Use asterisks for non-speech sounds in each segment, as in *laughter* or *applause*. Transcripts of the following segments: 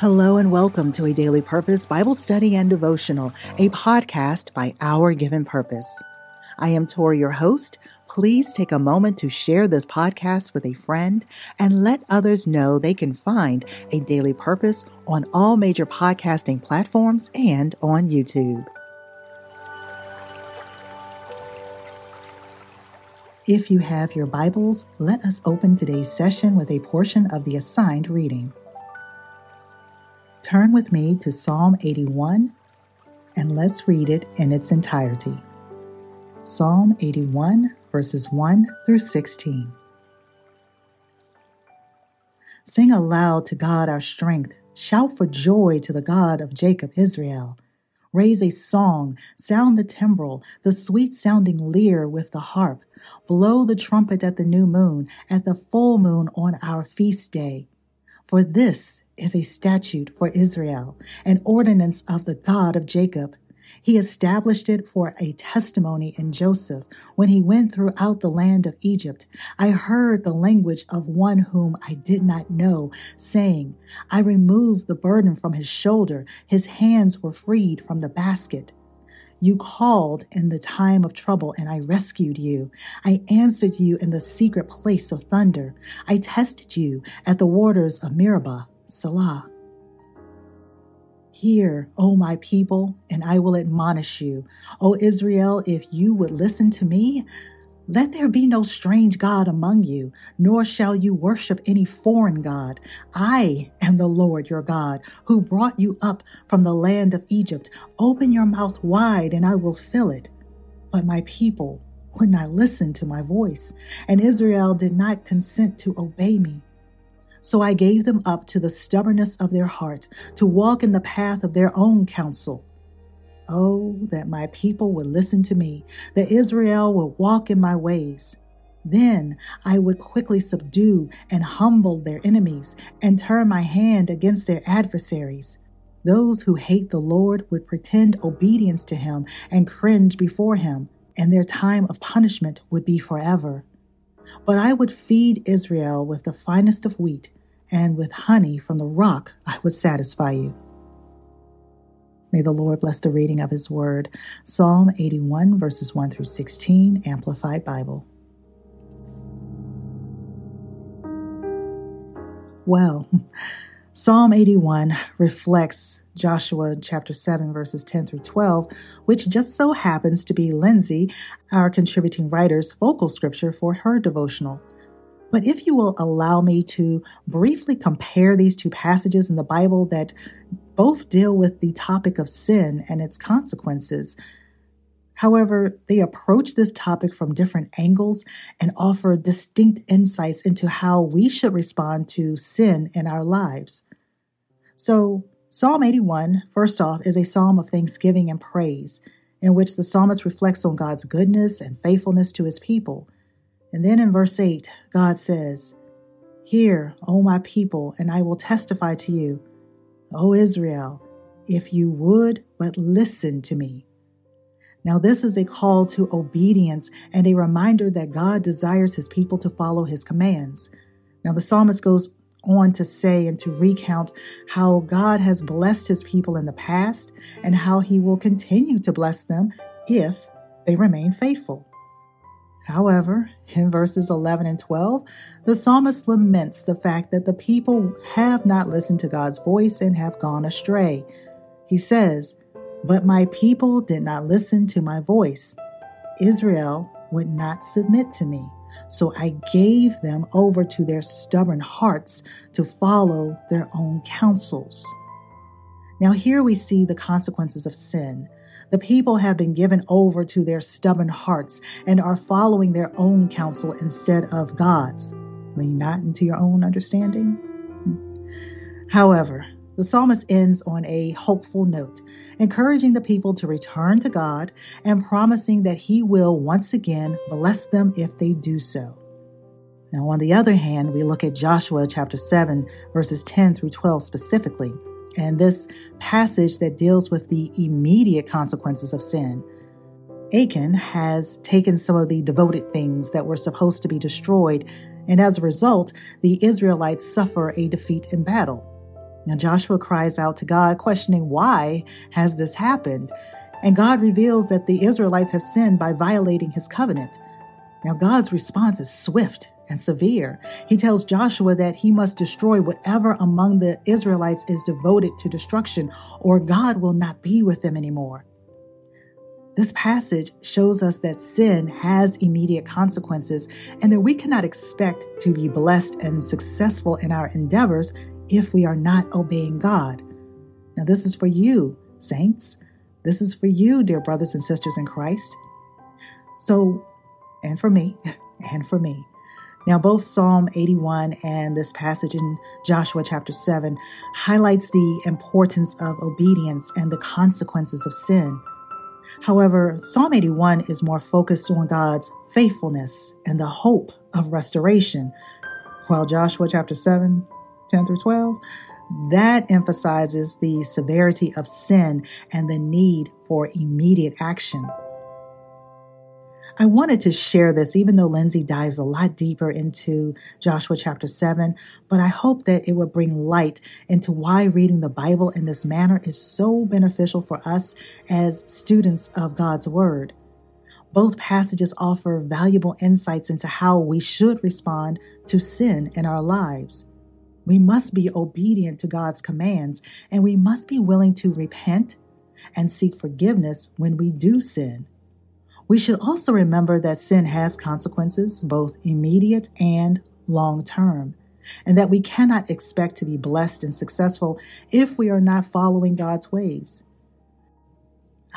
Hello and welcome to a Daily Purpose Bible Study and Devotional, a podcast by Our Given Purpose. I am Torrie, your host. Please take a moment to share this podcast with a friend and let others know they can find a Daily Purpose on all major podcasting platforms and on YouTube. If you have your Bibles, let us open today's session with a portion of the assigned reading. Turn with me to Psalm 81 and let's read it in its entirety. Psalm 81, verses 1 through 16. Sing aloud to God our strength. Shout for joy to the God of Jacob, Israel. Raise a song, sound the timbrel, the sweet sounding lyre with the harp. Blow the trumpet at the new moon, at the full moon on our feast day. For this is a statute for Israel, an ordinance of the God of Jacob. He established it for a testimony in Joseph when he went throughout the land of Egypt. I heard the language of one whom I did not know, saying, I removed the burden from his shoulder. His hands were freed from the basket. You called in the time of trouble, and I rescued you. I answered you in the secret place of thunder. I tested you at the waters of Meribah. Selah. Hear, O my people, and I will admonish you. O Israel, if you would listen to me, let there be no strange God among you, nor shall you worship any foreign God. I am the Lord your God, who brought you up from the land of Egypt. Open your mouth wide, and I will fill it. But my people would not listen to my voice, and Israel did not consent to obey me. So I gave them up to the stubbornness of their heart, to walk in the path of their own counsel. Oh, that my people would listen to me, that Israel would walk in my ways. Then I would quickly subdue and humble their enemies and turn my hand against their adversaries. Those who hate the Lord would pretend obedience to him and cringe before him, and their time of punishment would be forever. But I would feed Israel with the finest of wheat, and with honey from the rock I would satisfy you. May the Lord bless the reading of his word. Psalm 81, verses 1 through 16, Amplified Bible. Well, *laughs* Psalm 81 reflects Joshua chapter 7, verses 10 through 12, which just so happens to be Lindsey, our contributing writer's vocal scripture for her devotional. But if you will allow me to briefly compare these two passages in the Bible that both deal with the topic of sin and its consequences. However, they approach this topic from different angles and offer distinct insights into how we should respond to sin in our lives. So, Psalm 81, first off, is a psalm of thanksgiving and praise, in which the psalmist reflects on God's goodness and faithfulness to his people. And then in verse 8, God says, Hear, O my people, and I will testify to you. O Israel, if you would but listen to me. Now, this is a call to obedience and a reminder that God desires his people to follow his commands. Now, the psalmist goes on to say and to recount how God has blessed his people in the past and how he will continue to bless them if they remain faithful. However, in verses 11 and 12, the psalmist laments the fact that the people have not listened to God's voice and have gone astray. He says, But my people did not listen to my voice. Israel would not submit to me. So I gave them over to their stubborn hearts to follow their own counsels. Now, here we see the consequences of sin. The people have been given over to their stubborn hearts and are following their own counsel instead of God's. Lean not into your own understanding. Hmm. However, the psalmist ends on a hopeful note, encouraging the people to return to God and promising that He will once again bless them if they do so. Now, on the other hand, we look at Joshua chapter 7, verses 10 through 12 specifically, and this passage that deals with the immediate consequences of sin. Achan has taken some of the devoted things that were supposed to be destroyed, and as a result, the Israelites suffer a defeat in battle. Now Joshua cries out to God, questioning why has this happened? And God reveals that the Israelites have sinned by violating his covenant. Now God's response is swift and severe. He tells Joshua that he must destroy whatever among the Israelites is devoted to destruction, or God will not be with them anymore. This passage shows us that sin has immediate consequences and that we cannot expect to be blessed and successful in our endeavors if we are not obeying God. Now, this is for you, saints. This is for you, dear brothers and sisters in Christ. So, and for me, *laughs* and for me. Now, both Psalm 81 and this passage in Joshua chapter 7 highlights the importance of obedience and the consequences of sin. However, Psalm 81 is more focused on God's faithfulness and the hope of restoration, while Joshua chapter 7 10 through 12, that emphasizes the severity of sin and the need for immediate action. I wanted to share this, even though Lindsey dives a lot deeper into Joshua chapter 7, but I hope that it will bring light into why reading the Bible in this manner is so beneficial for us as students of God's Word. Both passages offer valuable insights into how we should respond to sin in our lives. We must be obedient to God's commands, and we must be willing to repent and seek forgiveness when we do sin. We should also remember that sin has consequences, both immediate and long term, and that we cannot expect to be blessed and successful if we are not following God's ways.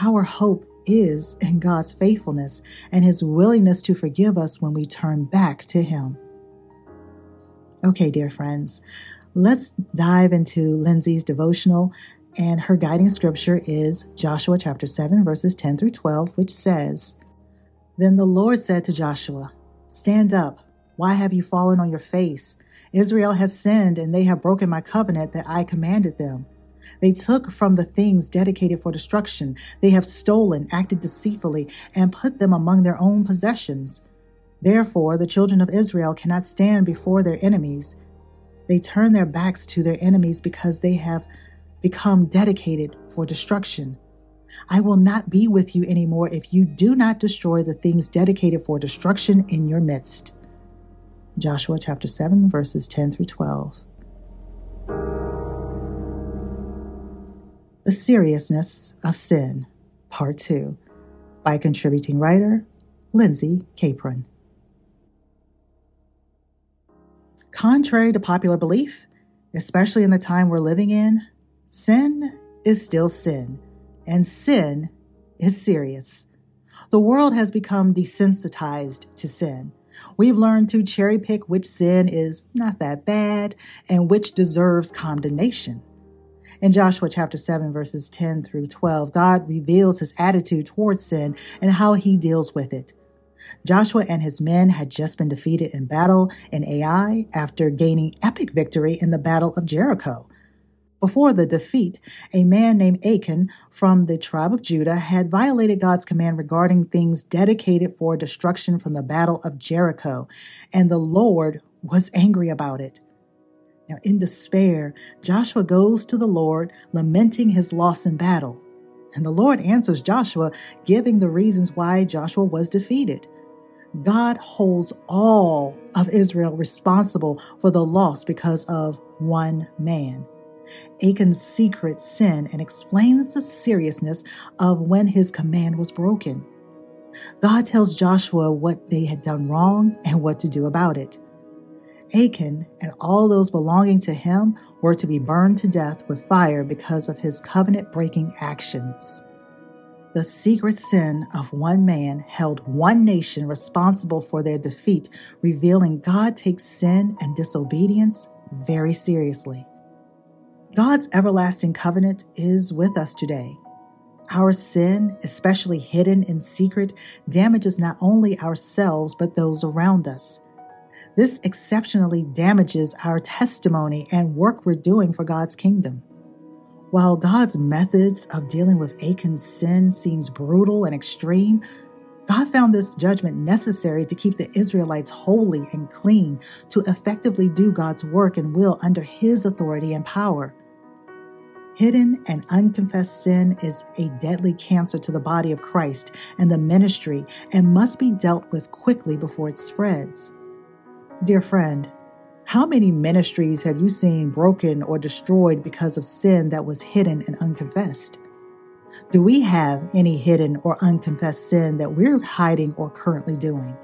Our hope is in God's faithfulness and His willingness to forgive us when we turn back to Him. Okay, dear friends, let's dive into Lindsey's devotional. And her guiding scripture is Joshua chapter 7, verses 10 through 12, which says, Then the Lord said to Joshua, Stand up. Why have you fallen on your face? Israel has sinned, and they have broken my covenant that I commanded them. They took from the things dedicated for destruction. They have stolen, acted deceitfully, and put them among their own possessions. Therefore, the children of Israel cannot stand before their enemies. They turn their backs to their enemies because they have become dedicated for destruction. I will not be with you anymore if you do not destroy the things dedicated for destruction in your midst. Joshua chapter 7, verses 10 through 12. The Seriousness of Sin, Part 2, by contributing writer Lindsey Capron. Contrary to popular belief, especially in the time we're living in, sin is still sin, and sin is serious. The world has become desensitized to sin. We've learned to cherry pick which sin is not that bad and which deserves condemnation. In Joshua chapter 7, verses 10 through 12, God reveals his attitude towards sin and how he deals with it. Joshua and his men had just been defeated in battle in Ai after gaining epic victory in the Battle of Jericho. Before the defeat, a man named Achan from the tribe of Judah had violated God's command regarding things dedicated for destruction from the Battle of Jericho, and the Lord was angry about it. Now, in despair, Joshua goes to the Lord, lamenting his loss in battle. And the Lord answers Joshua, giving the reasons why Joshua was defeated. God holds all of Israel responsible for the loss because of one man. Achan's secret sin and explains the seriousness of when his command was broken. God tells Joshua what they had done wrong and what to do about it. Achan and all those belonging to him were to be burned to death with fire because of his covenant breaking actions. The secret sin of one man held one nation responsible for their defeat, revealing God takes sin and disobedience very seriously. God's everlasting covenant is with us today. Our sin, especially hidden in secret, damages not only ourselves but those around us. This exceptionally damages our testimony and work we're doing for God's kingdom. While God's methods of dealing with Achan's sin seems brutal and extreme, God found this judgment necessary to keep the Israelites holy and clean, to effectively do God's work and will under His authority and power. Hidden and unconfessed sin is a deadly cancer to the body of Christ and the ministry and must be dealt with quickly before it spreads. Dear friend, how many ministries have you seen broken or destroyed because of sin that was hidden and unconfessed? Do we have any hidden or unconfessed sin that we're hiding or currently doing?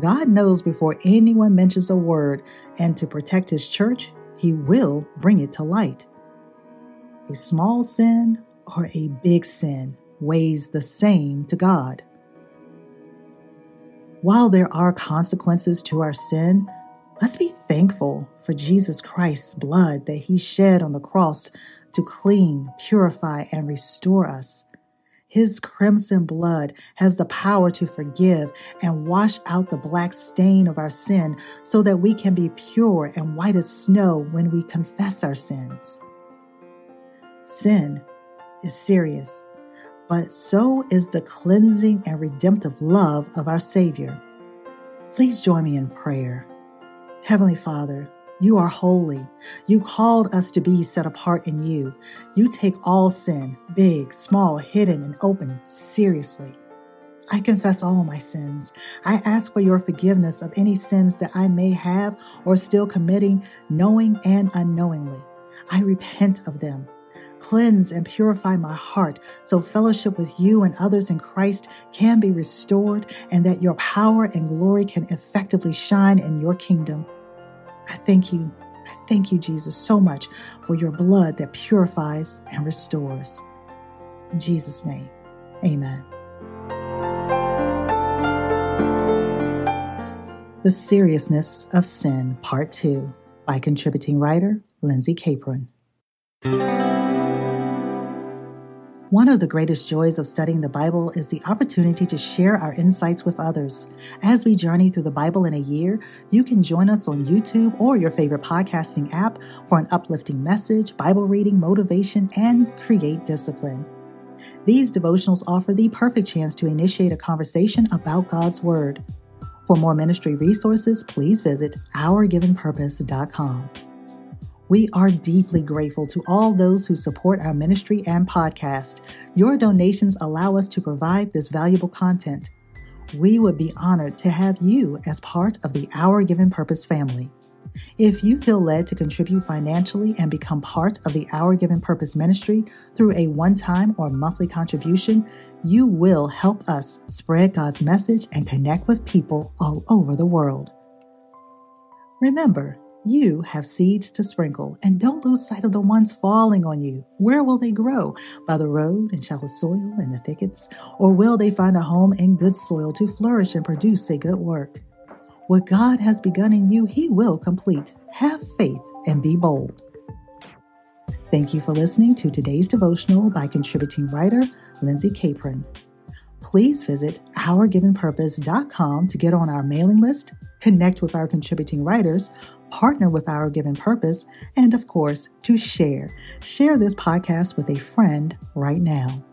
God knows before anyone mentions a word, and to protect his church, he will bring it to light. A small sin or a big sin weighs the same to God. While there are consequences to our sin, let's be thankful for Jesus Christ's blood that he shed on the cross to clean, purify, and restore us. His crimson blood has the power to forgive and wash out the black stain of our sin so that we can be pure and white as snow when we confess our sins. Sin is serious, but so is the cleansing and redemptive love of our Savior. Please join me in prayer. Heavenly Father, you are holy. You called us to be set apart in you. You take all sin, big, small, hidden, and open, seriously. I confess all my sins. I ask for your forgiveness of any sins that I may have or still committing, knowing and unknowingly. I repent of them. Cleanse and purify my heart so fellowship with you and others in Christ can be restored and that your power and glory can effectively shine in your kingdom. I thank you. I thank you, Jesus, so much for your blood that purifies and restores. In Jesus' name, amen. The Seriousness of Sin, Part 2, by contributing writer Lindsey Capron. One of the greatest joys of studying the Bible is the opportunity to share our insights with others. As we journey through the Bible in a year, you can join us on YouTube or your favorite podcasting app for an uplifting message, Bible reading, motivation, and create discipline. These devotionals offer the perfect chance to initiate a conversation about God's Word. For more ministry resources, please visit ourgivenpurpose.com. We are deeply grateful to all those who support our ministry and podcast. Your donations allow us to provide this valuable content. We would be honored to have you as part of the Our Given Purpose family. If you feel led to contribute financially and become part of the Our Given Purpose ministry through a one time or monthly contribution, you will help us spread God's message and connect with people all over the world. Remember, you have seeds to sprinkle, and don't lose sight of the ones falling on you. Where will they grow? By the road, in shallow soil, in the thickets? Or will they find a home in good soil to flourish and produce a good work? What God has begun in you, He will complete. Have faith and be bold. Thank you for listening to today's devotional by contributing writer Lindsey Capron. Please visit ourgivenpurpose.com to get on our mailing list, connect with our contributing writers, partner with Our Given Purpose, and of course, to share. Share this podcast with a friend right now.